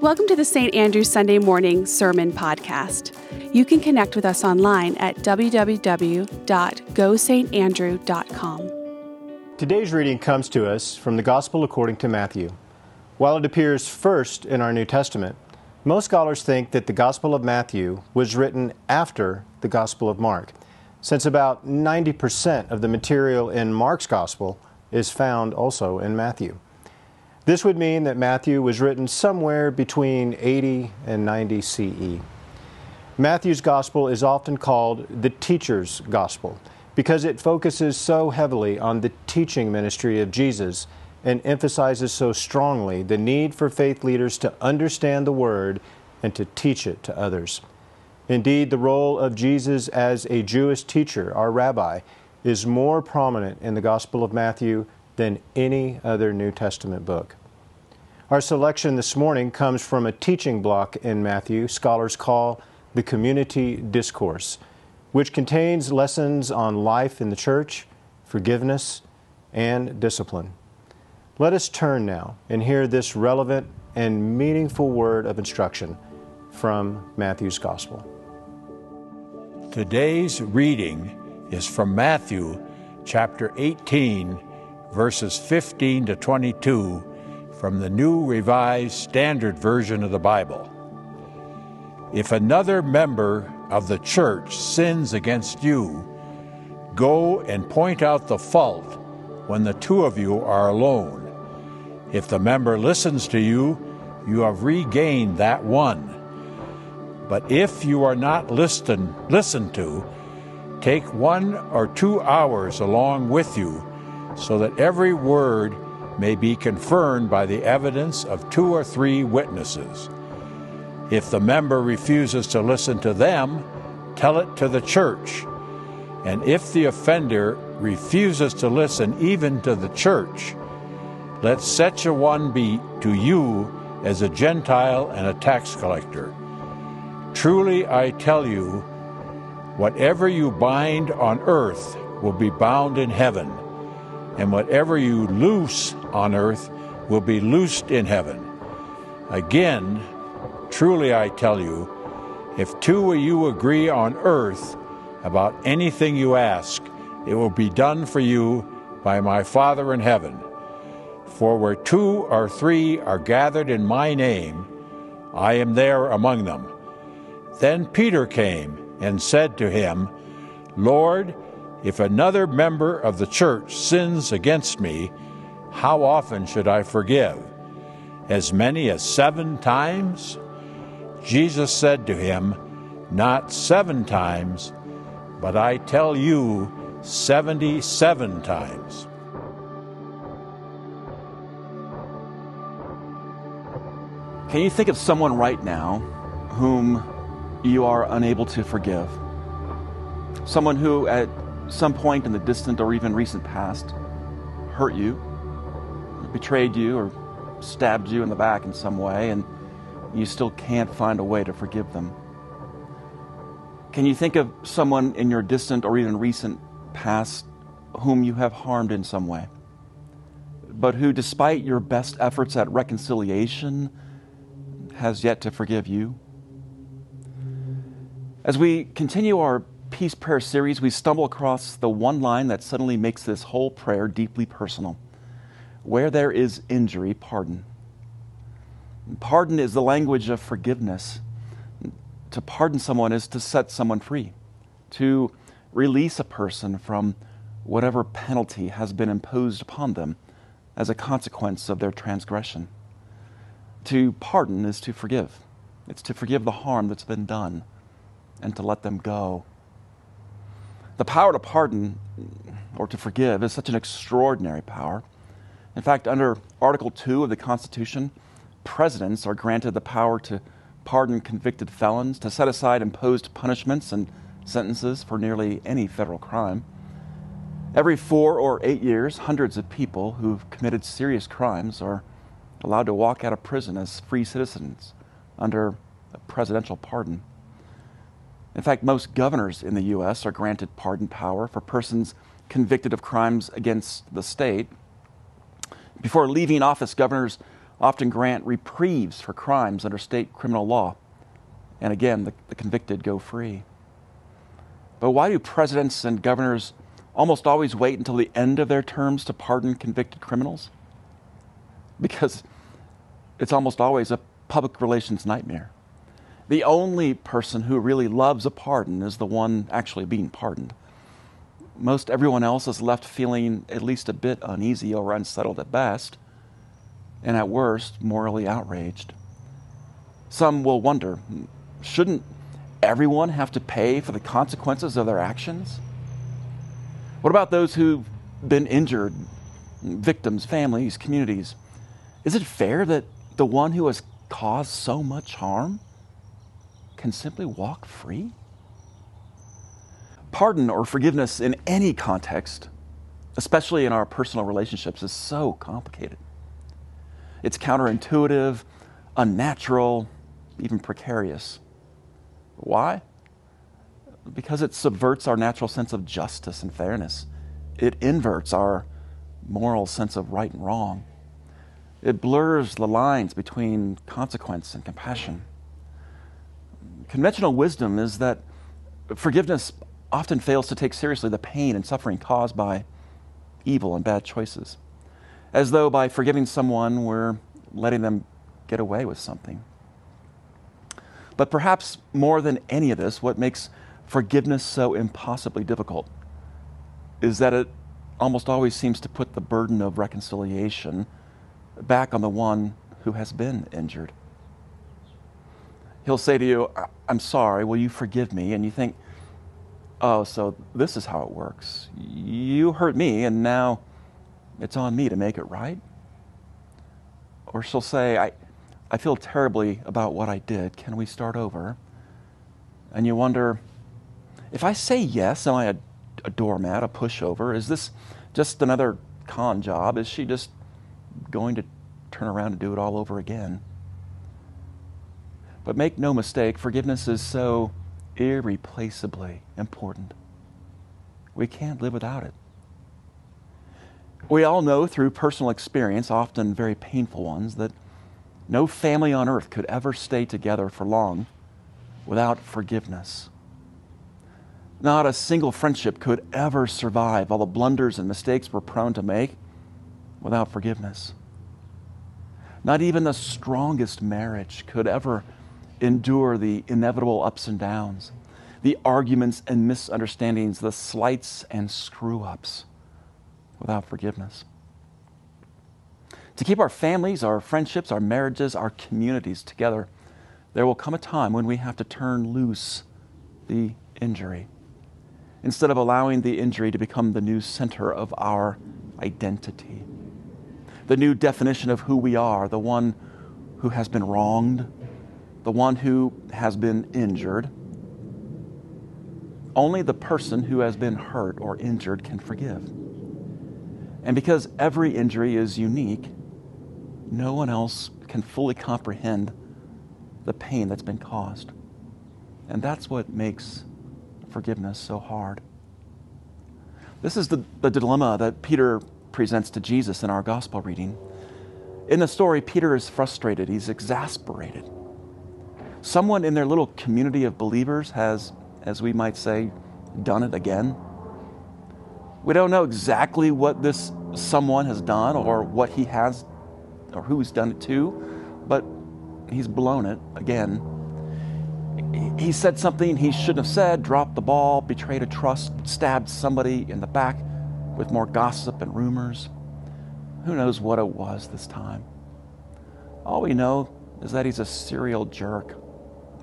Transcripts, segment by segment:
Welcome to the St. Andrew Sunday Morning Sermon Podcast. You can connect with us online at www.gosaintandrew.com. Today's reading comes to us from the Gospel according to Matthew. While it appears first in our New Testament, most scholars think that the Gospel of Matthew was written after the Gospel of Mark, since about 90% of the material in Mark's Gospel is found also in Matthew. This would mean that Matthew was written somewhere between 80 and 90 CE. Matthew's Gospel is often called the teacher's Gospel because it focuses so heavily on the teaching ministry of Jesus and emphasizes so strongly the need for faith leaders to understand the Word and to teach it to others. Indeed, the role of Jesus as a Jewish teacher, our rabbi, is more prominent in the Gospel of Matthew than any other New Testament book. Our selection this morning comes from a teaching block in Matthew scholars call the Community Discourse, which contains lessons on life in the church, forgiveness, and discipline. Let us turn now and hear this relevant and meaningful word of instruction from Matthew's Gospel. Today's reading is from Matthew chapter 18 verses 15 to 22 from the New Revised Standard Version of the Bible. If another member of the church sins against you, go and point out the fault when the two of you are alone. If the member listens to you, you have regained that one. But if you are not listen, listened to, take one or two hours along with you so that every word may be confirmed by the evidence of two or three witnesses. If the member refuses to listen to them, tell it to the church. And if the offender refuses to listen even to the church, let such a one be to you as a Gentile and a tax collector. Truly I tell you, whatever you bind on earth will be bound in heaven and whatever you loose on earth will be loosed in heaven. Again, truly I tell you, if two of you agree on earth about anything you ask, it will be done for you by my Father in heaven. For where two or three are gathered in my name, I am there among them. Then Peter came and said to him, Lord, if another member of the church sins against me, how often should I forgive? As many as seven times? Jesus said to him, Not seven times, but I tell you, seventy seven times. Can you think of someone right now whom you are unable to forgive? Someone who, at some point in the distant or even recent past hurt you, betrayed you, or stabbed you in the back in some way, and you still can't find a way to forgive them? Can you think of someone in your distant or even recent past whom you have harmed in some way, but who, despite your best efforts at reconciliation, has yet to forgive you? As we continue our Peace Prayer series, we stumble across the one line that suddenly makes this whole prayer deeply personal. Where there is injury, pardon. Pardon is the language of forgiveness. To pardon someone is to set someone free, to release a person from whatever penalty has been imposed upon them as a consequence of their transgression. To pardon is to forgive. It's to forgive the harm that's been done and to let them go the power to pardon or to forgive is such an extraordinary power. In fact, under Article 2 of the Constitution, presidents are granted the power to pardon convicted felons, to set aside imposed punishments and sentences for nearly any federal crime. Every four or eight years, hundreds of people who've committed serious crimes are allowed to walk out of prison as free citizens under a presidential pardon. In fact, most governors in the U.S. are granted pardon power for persons convicted of crimes against the state. Before leaving office, governors often grant reprieves for crimes under state criminal law. And again, the, the convicted go free. But why do presidents and governors almost always wait until the end of their terms to pardon convicted criminals? Because it's almost always a public relations nightmare. The only person who really loves a pardon is the one actually being pardoned. Most everyone else is left feeling at least a bit uneasy or unsettled at best, and at worst, morally outraged. Some will wonder shouldn't everyone have to pay for the consequences of their actions? What about those who've been injured, victims, families, communities? Is it fair that the one who has caused so much harm can simply walk free? Pardon or forgiveness in any context, especially in our personal relationships, is so complicated. It's counterintuitive, unnatural, even precarious. Why? Because it subverts our natural sense of justice and fairness. It inverts our moral sense of right and wrong. It blurs the lines between consequence and compassion. Conventional wisdom is that forgiveness often fails to take seriously the pain and suffering caused by evil and bad choices, as though by forgiving someone we're letting them get away with something. But perhaps more than any of this, what makes forgiveness so impossibly difficult is that it almost always seems to put the burden of reconciliation back on the one who has been injured. He'll say to you, I'm sorry, will you forgive me? And you think, oh, so this is how it works. You hurt me, and now it's on me to make it right? Or she'll say, I, I feel terribly about what I did. Can we start over? And you wonder, if I say yes, am I a, a doormat, a pushover? Is this just another con job? Is she just going to turn around and do it all over again? But make no mistake, forgiveness is so irreplaceably important. We can't live without it. We all know through personal experience, often very painful ones, that no family on earth could ever stay together for long without forgiveness. Not a single friendship could ever survive all the blunders and mistakes we're prone to make without forgiveness. Not even the strongest marriage could ever endure the inevitable ups and downs, the arguments and misunderstandings, the slights and screw ups without forgiveness. To keep our families, our friendships, our marriages, our communities together, there will come a time when we have to turn loose the injury instead of allowing the injury to become the new center of our identity, the new definition of who we are, the one who has been wronged, the one who has been injured. Only the person who has been hurt or injured can forgive. And because every injury is unique, no one else can fully comprehend the pain that's been caused. And that's what makes forgiveness so hard. This is the, the dilemma that Peter presents to Jesus in our gospel reading. In the story, Peter is frustrated, he's exasperated. Someone in their little community of believers has, as we might say, done it again. We don't know exactly what this someone has done or what he has or who's done it to, but he's blown it again. He said something he shouldn't have said, dropped the ball, betrayed a trust, stabbed somebody in the back with more gossip and rumors. Who knows what it was this time? All we know is that he's a serial jerk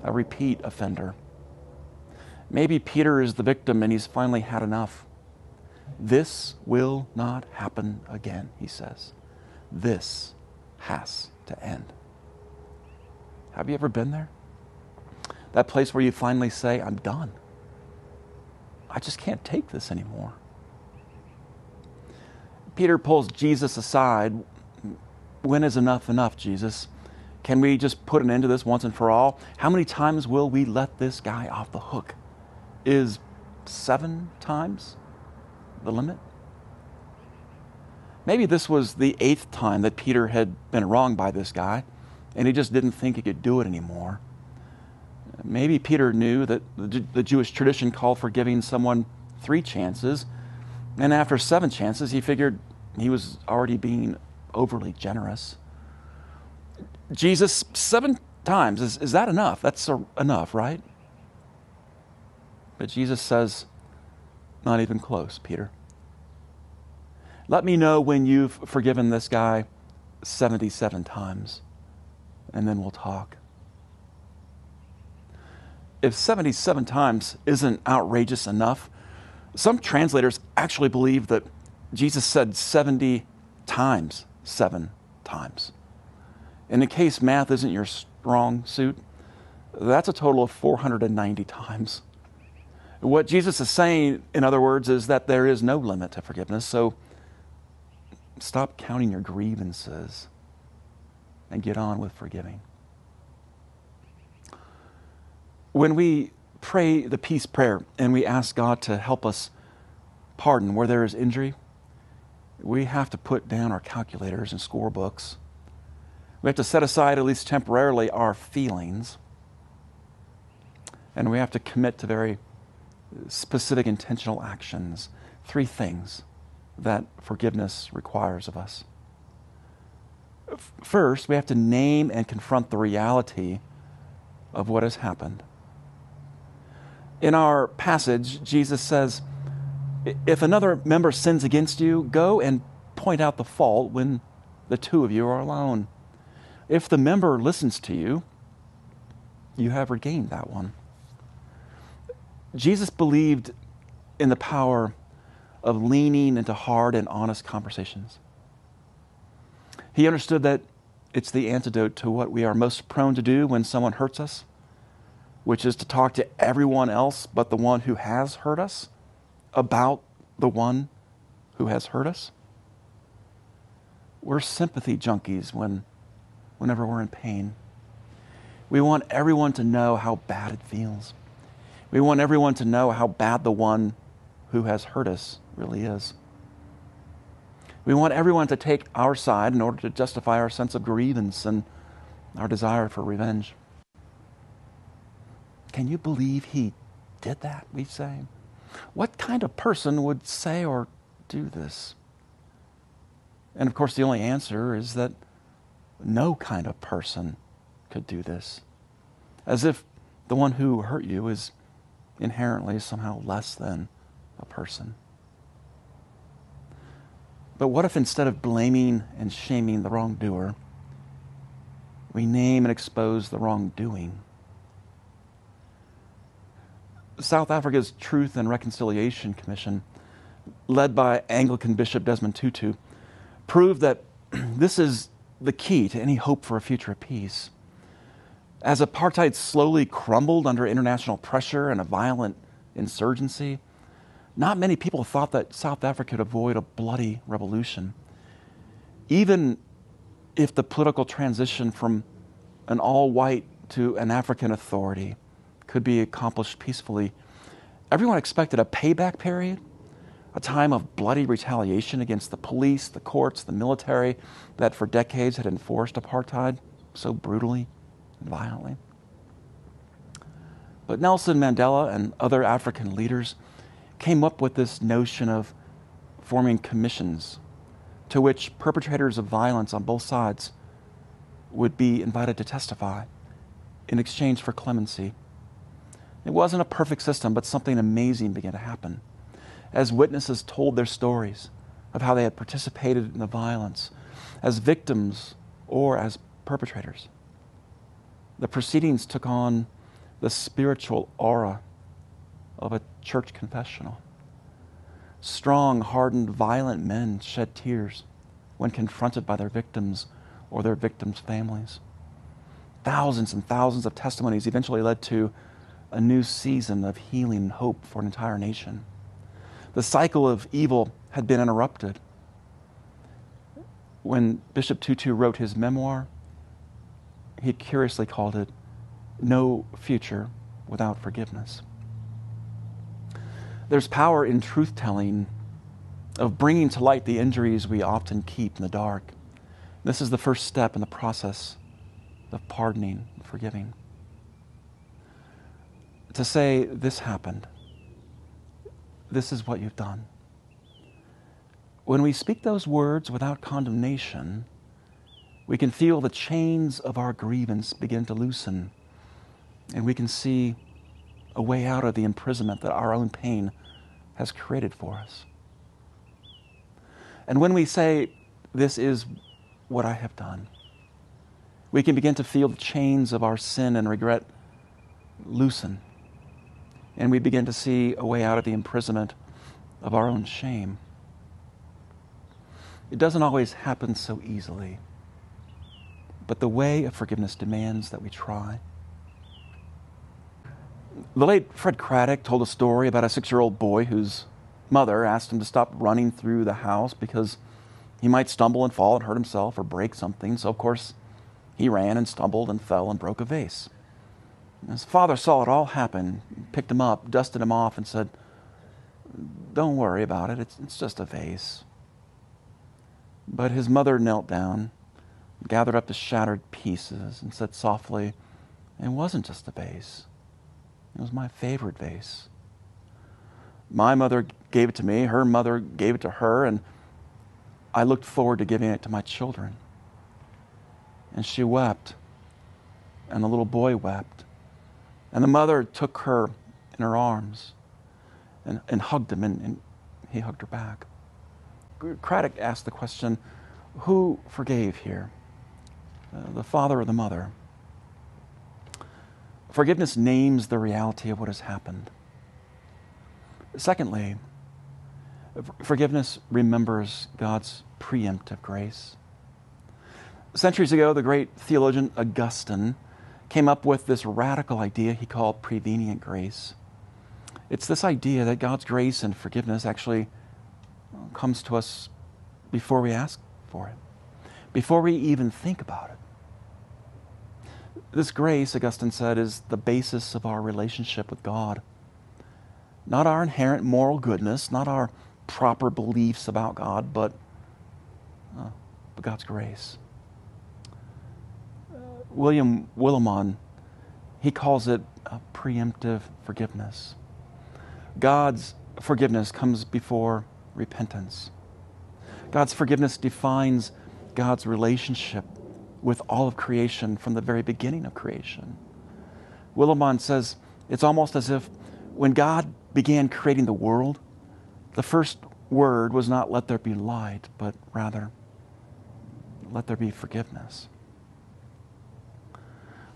a repeat offender. Maybe Peter is the victim and he's finally had enough. This will not happen again, he says. This has to end. Have you ever been there? That place where you finally say, I'm done. I just can't take this anymore. Peter pulls Jesus aside. When is enough enough, Jesus? Can we just put an end to this once and for all? How many times will we let this guy off the hook? Is seven times the limit? Maybe this was the eighth time that Peter had been wronged by this guy, and he just didn't think he could do it anymore. Maybe Peter knew that the, Jewish tradition called for giving someone three chances, and after seven chances, he figured he was already being overly generous. Jesus, seven times, is, is that enough? That's a, enough, right? But Jesus says, not even close, Peter. Let me know when you've forgiven this guy 77 times, and then we'll talk. If 77 times isn't outrageous enough, some translators actually believe that Jesus said 70 times, seven times. And in case math isn't your strong suit, that's a total of 490 times. What Jesus is saying, in other words, is that there is no limit to forgiveness. So stop counting your grievances and get on with forgiving. When we pray the peace prayer and we ask God to help us pardon where there is injury, we have to put down our calculators and scorebooks. We have to set aside, at least temporarily, our feelings. And we have to commit to very specific intentional actions. Three things that forgiveness requires of us. First, we have to name and confront the reality of what has happened. In our passage, Jesus says, If another member sins against you, go and point out the fault when the two of you are alone. If the member listens to you, you have regained that one. Jesus believed in the power of leaning into hard and honest conversations. He understood that it's the antidote to what we are most prone to do when someone hurts us, which is to talk to everyone else but the one who has hurt us about the one who has hurt us. We're sympathy junkies when, whenever we're in pain. We want everyone to know how bad it feels. We want everyone to know how bad the one who has hurt us really is. We want everyone to take our side in order to justify our sense of grievance and our desire for revenge. Can you believe he did that, we say? What kind of person would say or do this? And of course, the only answer is that no kind of person could do this. As if the one who hurt you is inherently somehow less than a person. But what if instead of blaming and shaming the wrongdoer, we name and expose the wrongdoing? South Africa's Truth and Reconciliation Commission, led by Anglican Bishop Desmond Tutu, proved that this is the key to any hope for a future of peace. As apartheid slowly crumbled under international pressure and a violent insurgency, not many people thought that South Africa could avoid a bloody revolution. Even if the political transition from an all white to an African authority could be accomplished peacefully, everyone expected a payback period, a time of bloody retaliation against the police, the courts, the military that for decades had enforced apartheid so brutally and violently. But Nelson Mandela and other African leaders came up with this notion of forming commissions to which perpetrators of violence on both sides would be invited to testify in exchange for clemency. It wasn't a perfect system, but something amazing began to happen. As witnesses told their stories of how they had participated in the violence, as victims or as perpetrators, the proceedings took on the spiritual aura of a church confessional. Strong, hardened, violent men shed tears when confronted by their victims or their victims' families. Thousands and thousands of testimonies eventually led to a new season of healing and hope for an entire nation. The cycle of evil had been interrupted. When Bishop Tutu wrote his memoir, he curiously called it No Future Without Forgiveness. There's power in truth telling of bringing to light the injuries we often keep in the dark. This is the first step in the process of pardoning and forgiving. To say, This happened. This is what you've done. When we speak those words without condemnation, we can feel the chains of our grievance begin to loosen, and we can see a way out of the imprisonment that our own pain has created for us. And when we say, This is what I have done, we can begin to feel the chains of our sin and regret loosen. And we begin to see a way out of the imprisonment of our own shame. It doesn't always happen so easily, but the way of forgiveness demands that we try. The late Fred Craddock told a story about a six year old boy whose mother asked him to stop running through the house because he might stumble and fall and hurt himself or break something. So, of course, he ran and stumbled and fell and broke a vase. His father saw it all happen, picked him up, dusted him off, and said, Don't worry about it, it's, it's just a vase. But his mother knelt down, gathered up the shattered pieces, and said softly, It wasn't just a vase. It was my favorite vase. My mother gave it to me, her mother gave it to her, and I looked forward to giving it to my children. And she wept, and the little boy wept. And the mother took her in her arms and, and hugged him, and, and he hugged her back. Craddock asked the question who forgave here? Uh, the father or the mother? Forgiveness names the reality of what has happened. Secondly, forgiveness remembers God's preemptive grace. Centuries ago, the great theologian Augustine came up with this radical idea he called prevenient grace. It's this idea that God's grace and forgiveness actually comes to us before we ask for it, before we even think about it. This grace, Augustine said, is the basis of our relationship with God. Not our inherent moral goodness, not our proper beliefs about God, but, uh, but God's grace. William Willimon, he calls it preemptive forgiveness. God's forgiveness comes before repentance. God's forgiveness defines God's relationship with all of creation from the very beginning of creation. Willimon says it's almost as if when God began creating the world, the first word was not let there be light, but rather let there be forgiveness.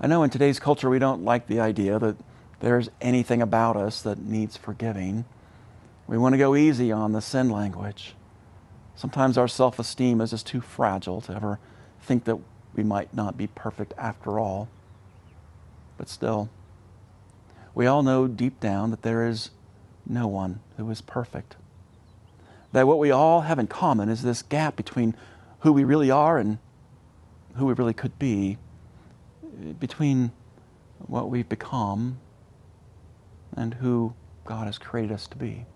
I know in today's culture we don't like the idea that there's anything about us that needs forgiving. We want to go easy on the sin language. Sometimes our self esteem is just too fragile to ever think that we might not be perfect after all. But still, we all know deep down that there is no one who is perfect. That what we all have in common is this gap between who we really are and who we really could be, between what we've become and who God has created us to be.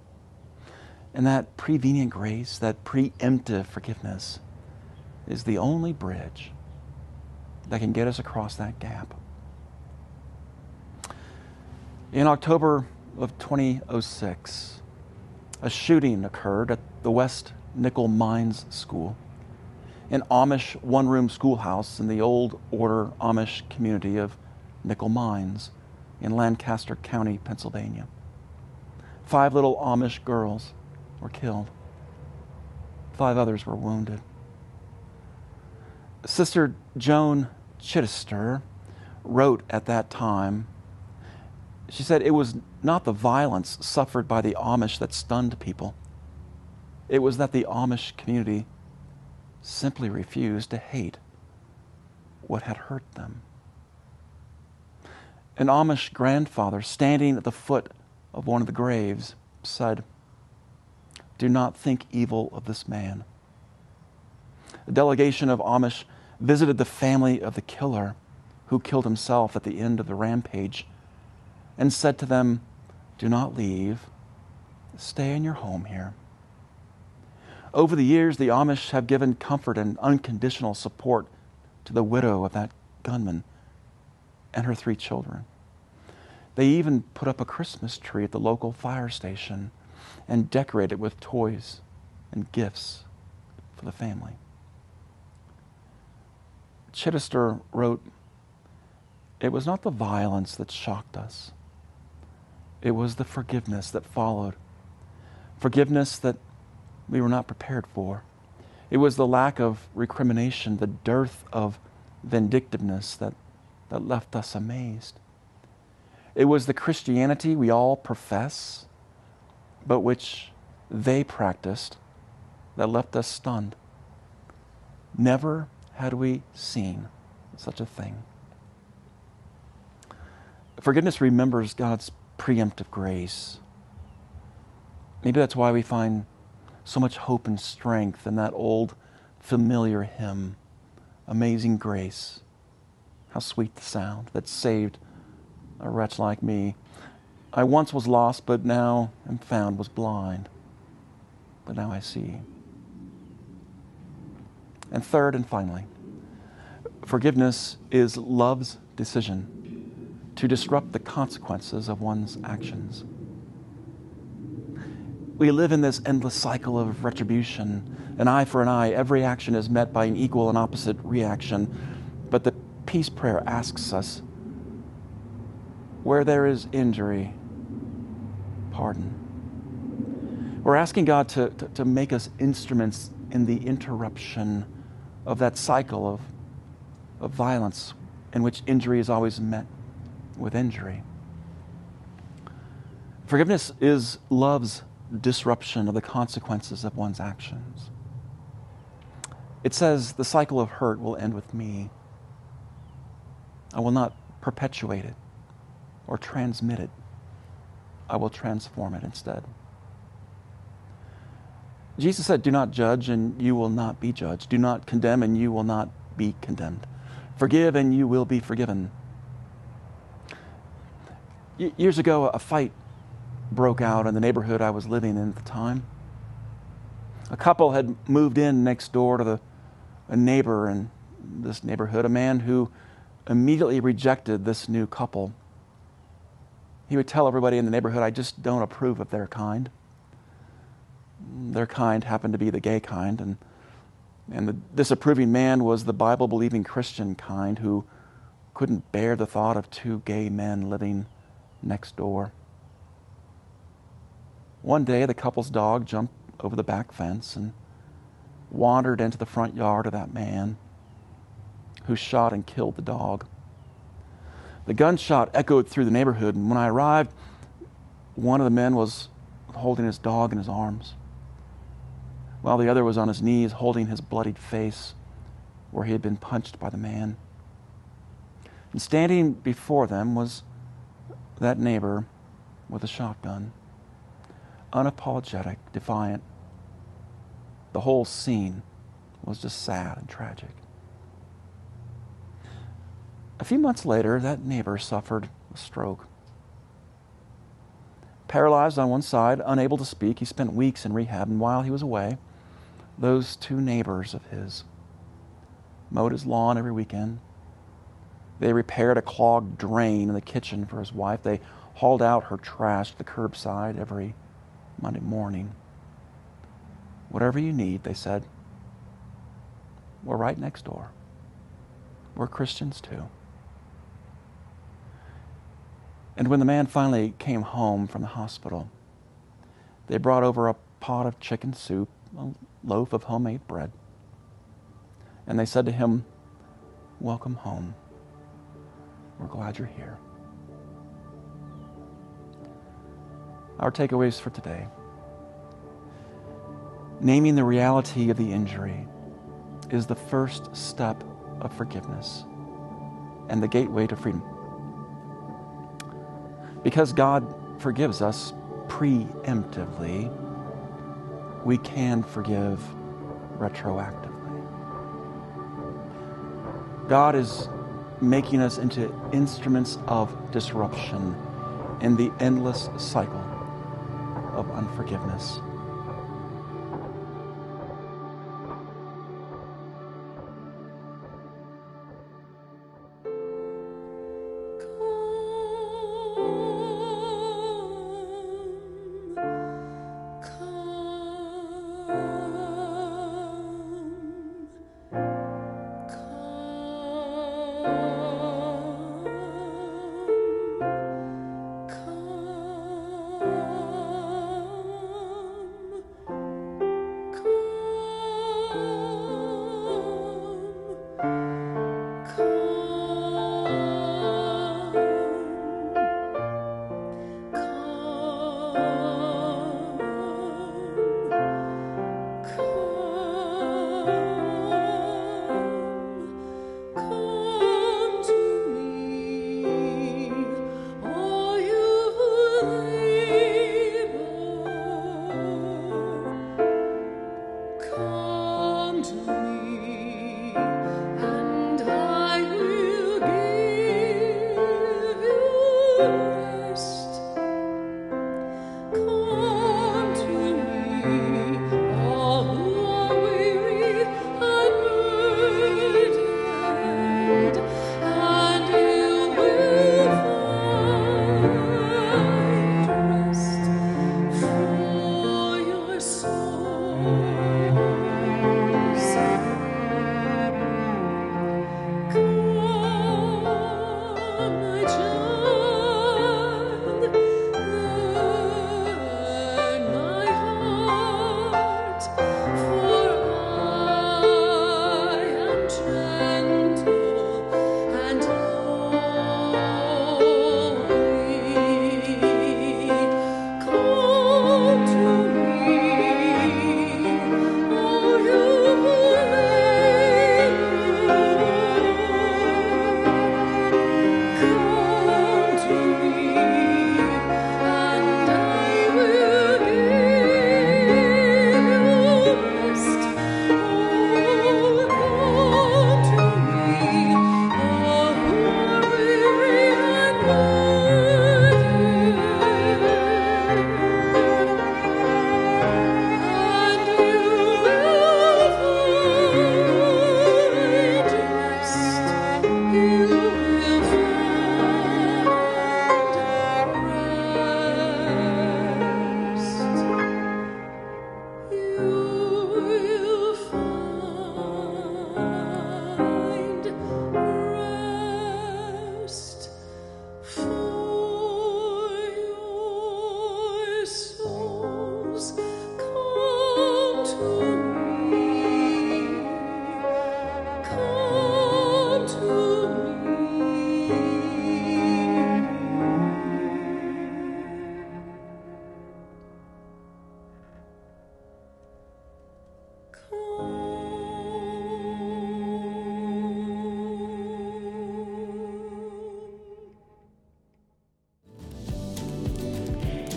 And that prevenient grace, that preemptive forgiveness, is the only bridge that can get us across that gap. In October of 2006, a shooting occurred at the West Nickel Mines School, an Amish one room schoolhouse in the old order Amish community of Nickel Mines in Lancaster County, Pennsylvania. Five little Amish girls were killed, five others were wounded. Sister Joan Chittister wrote at that time, she said, It was not the violence suffered by the Amish that stunned people. It was that the Amish community simply refused to hate what had hurt them. An Amish grandfather standing at the foot of one of the graves said, Do not think evil of this man. A delegation of Amish visited the family of the killer who killed himself at the end of the rampage and said to them, Do not leave, stay in your home here. Over the years, the Amish have given comfort and unconditional support to the widow of that gunman and her three children. They even put up a Christmas tree at the local fire station and decorated it with toys and gifts for the family. Chittister wrote, It was not the violence that shocked us, it was the forgiveness that followed. Forgiveness that we were not prepared for. It was the lack of recrimination, the dearth of vindictiveness that, that left us amazed. It was the Christianity we all profess, but which they practiced, that left us stunned. Never had we seen such a thing. Forgiveness remembers God's preemptive grace. Maybe that's why we find so much hope and strength in that old familiar hymn, Amazing Grace. How sweet the sound that saved a wretch like me. I once was lost, but now am found, was blind, but now I see. And third and finally, forgiveness is love's decision to disrupt the consequences of one's actions. We live in this endless cycle of retribution. An eye for an eye, every action is met by an equal and opposite reaction. But the peace prayer asks us where there is injury, pardon. We're asking God to, to, to, make us instruments in the interruption of that cycle of, of violence in which injury is always met with injury. Forgiveness is love's disruption of the consequences of one's actions. It says, The cycle of hurt will end with me. I will not perpetuate it or transmit it, I will transform it instead. Jesus said, Do not judge, and you will not be judged. Do not condemn, and you will not be condemned. Forgive, and you will be forgiven. years ago, a fight broke out in the neighborhood I was living in at the time. A couple had moved in next door to the, a neighbor in this neighborhood, a man who immediately rejected this new couple he would tell everybody in the neighborhood, I just don't approve of their kind. Their kind happened to be the gay kind, and, and the disapproving man was the Bible believing Christian kind who couldn't bear the thought of two gay men living next door. One day, the couple's dog jumped over the back fence and wandered into the front yard of that man who shot and killed the dog. The gunshot echoed through the neighborhood, and when I arrived, one of the men was holding his dog in his arms, while the other was on his knees holding his bloodied face where he had been punched by the man. And standing before them was that neighbor with a shotgun, unapologetic, defiant. The whole scene was just sad and tragic. A few months later, that neighbor suffered a stroke. Paralyzed on one side, unable to speak, he spent weeks in rehab, and while he was away, those two neighbors of his mowed his lawn every weekend. They repaired a clogged drain in the kitchen for his wife. They hauled out her trash to the curbside every Monday morning. Whatever you need, they said, we're right next door. We're Christians too. And when the man finally came home from the hospital, they brought over a pot of chicken soup, a loaf of homemade bread. And they said to him, Welcome home. We're glad you're here. Our takeaways for today naming the reality of the injury is the first step of forgiveness and the gateway to freedom. Because God forgives us preemptively, we can forgive retroactively. God is making us into instruments of disruption in the endless cycle of unforgiveness.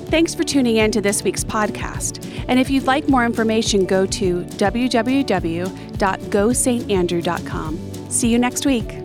Thanks for tuning in to this week's podcast. And if you'd like more information, go to www.gosaintandrew.com. See you next week.